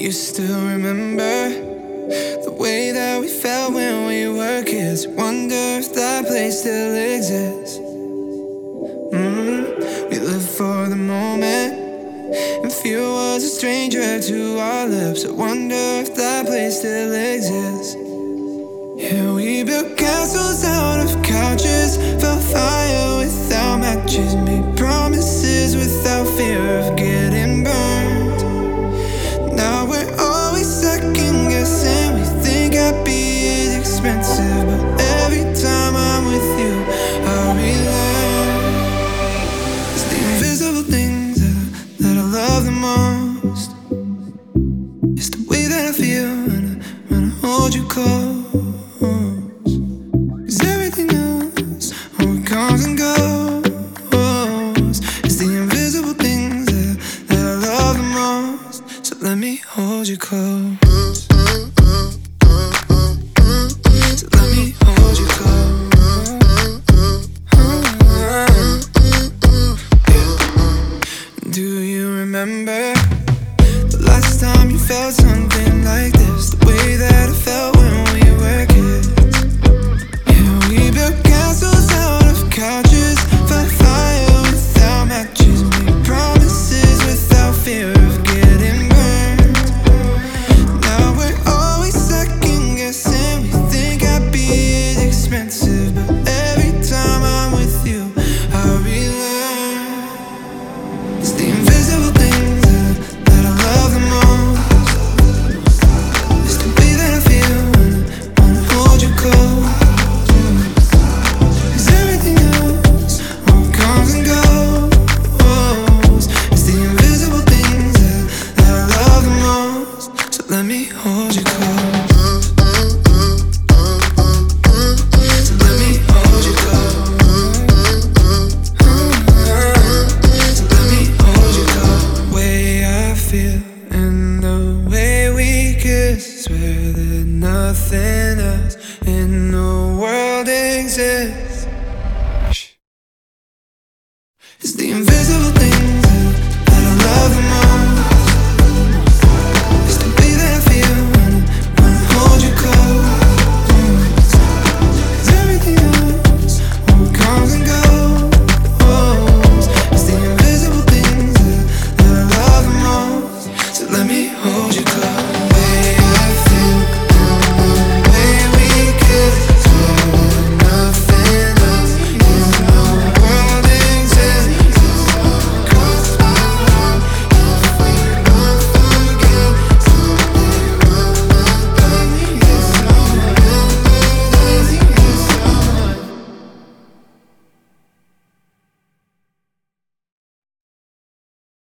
you still remember the way that we felt when we were kids? Wonder if that place still exists. Mm-hmm. We live for the moment, and fear was a stranger to our lips. I wonder if that place still exists. Yeah, we built castles out of couches, felt fire without matches, made promises. hold you close. So let me hold you close. Do you remember the last time you felt something like this? nothing else in the world exists. It's the invisible.